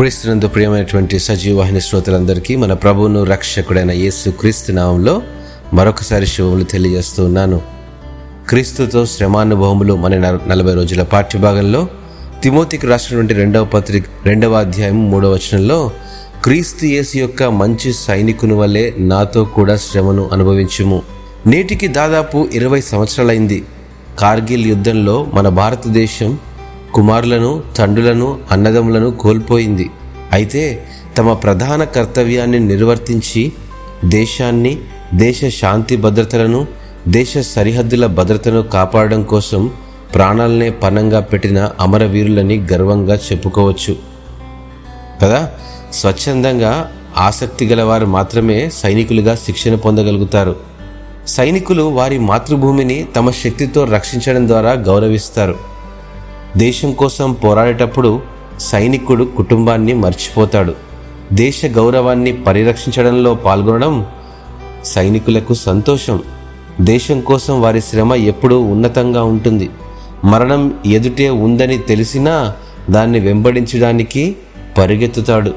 క్రీస్తునందు ప్రియమైనటువంటి సజీవాహిని శ్రోతలందరికీ మన ప్రభువును రక్షకుడైన యేసు క్రీస్తు నామంలో మరొకసారి శుభములు తెలియజేస్తూ ఉన్నాను. క్రీస్తుతో శ్రమానుభవములు మన నలభై రోజుల పాఠ్యభాగంలో తిమోతికి రాసినటువంటి రెండవ పత్రిక రెండవ అధ్యాయం మూడవ వచనంలో క్రీస్తు యేసు యొక్క మంచి సైనికుని వల్లే నాతో కూడా శ్రమను అనుభవించుము. నేటికి దాదాపు ఇరవై సంవత్సరాలైంది. కార్గిల్ యుద్ధంలో మన భారతదేశం కుమారులను తండ్రులను అన్నదములను కోల్పోయింది. అయితే తమ ప్రధాన కర్తవ్యాన్ని నిర్వర్తించి దేశాన్ని దేశ శాంతి భద్రతలను దేశ సరిహద్దుల భద్రతను కాపాడడం కోసం ప్రాణాలనే పణంగా పెట్టిన అమరవీరులని గర్వంగా చెప్పుకోవచ్చు. కదా? స్వచ్ఛందంగా ఆసక్తి గలవారు మాత్రమే సైనికులుగా శిక్షణ పొందగలుగుతారు. సైనికులు వారి మాతృభూమిని తమ శక్తితో రక్షించడం ద్వారా గౌరవిస్తారు. దేశం కోసం పోరాడేటప్పుడు సైనికుడు కుటుంబాన్ని మర్చిపోతాడు. దేశ గౌరవాన్ని పరిరక్షించడంలో పాల్గొనడం సైనికులకు సంతోషం. దేశం కోసం వారి శ్రమ ఎప్పుడూ ఉన్నతంగా ఉంటుంది. మరణం ఎదుటే ఉందని తెలిసినా దాన్ని వెంబడించడానికి పరిగెత్తుతాడు.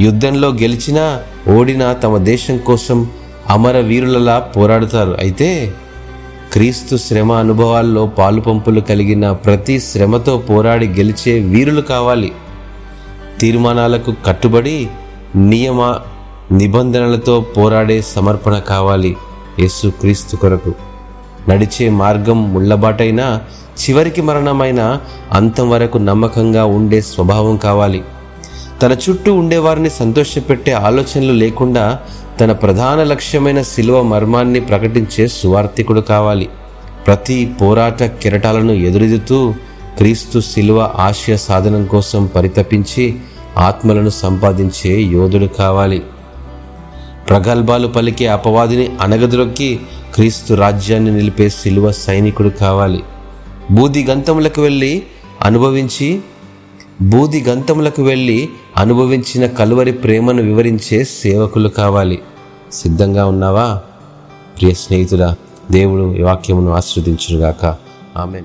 యుద్ధంలో గెలిచినా ఓడినా తమ దేశం కోసం అమర వీరులలా పోరాడుతారు. అయితే క్రీస్తు శ్రమ అనుభవాల్లో పాలుపంపులు కలిగిన ప్రతి శ్రమతో పోరాడి గెలిచే వీరులు కావాలి. తీర్మానాలకు కట్టుబడి నియమ నిబంధనలతో పోరాడే సమర్పణ కావాలి యేసు క్రీస్తు కొరకు. నడిచే మార్గం ముళ్ళబాటైనా చివరికి మరణమైన అంతం వరకు నమ్మకంగా ఉండే స్వభావం కావాలి. తన చుట్టూ ఉండేవారిని సంతోషపెట్టే ఆలోచనలు లేకుండా తన ప్రధాన లక్ష్యమైన శిలువ మర్మాన్ని ప్రకటించే సువార్థికుడు కావాలి. ప్రతి పోరాట కిరటాలను ఎదురెదుతూ క్రీస్తు శిలువ ఆశయ సాధనం కోసం పరితపించి ఆత్మలను సంపాదించే యోధుడు కావాలి. ప్రగల్భాలు పలికే అపవాదిని అనగదురొక్కి క్రీస్తు రాజ్యాన్ని నిలిపే శిలువ సైనికుడు కావాలి. బూది గంతములకు వెళ్ళి అనుభవించి బూది గంతములకు వెళ్ళి అనుభవించిన కలువరి ప్రేమను వివరించే సేవకులు కావాలి. సిద్ధంగా ఉన్నావా? ప్రియ స్నేహితుడా దేవుడు ఈ వాక్యమును ఆశ్రదించుగాక ఆమెన్.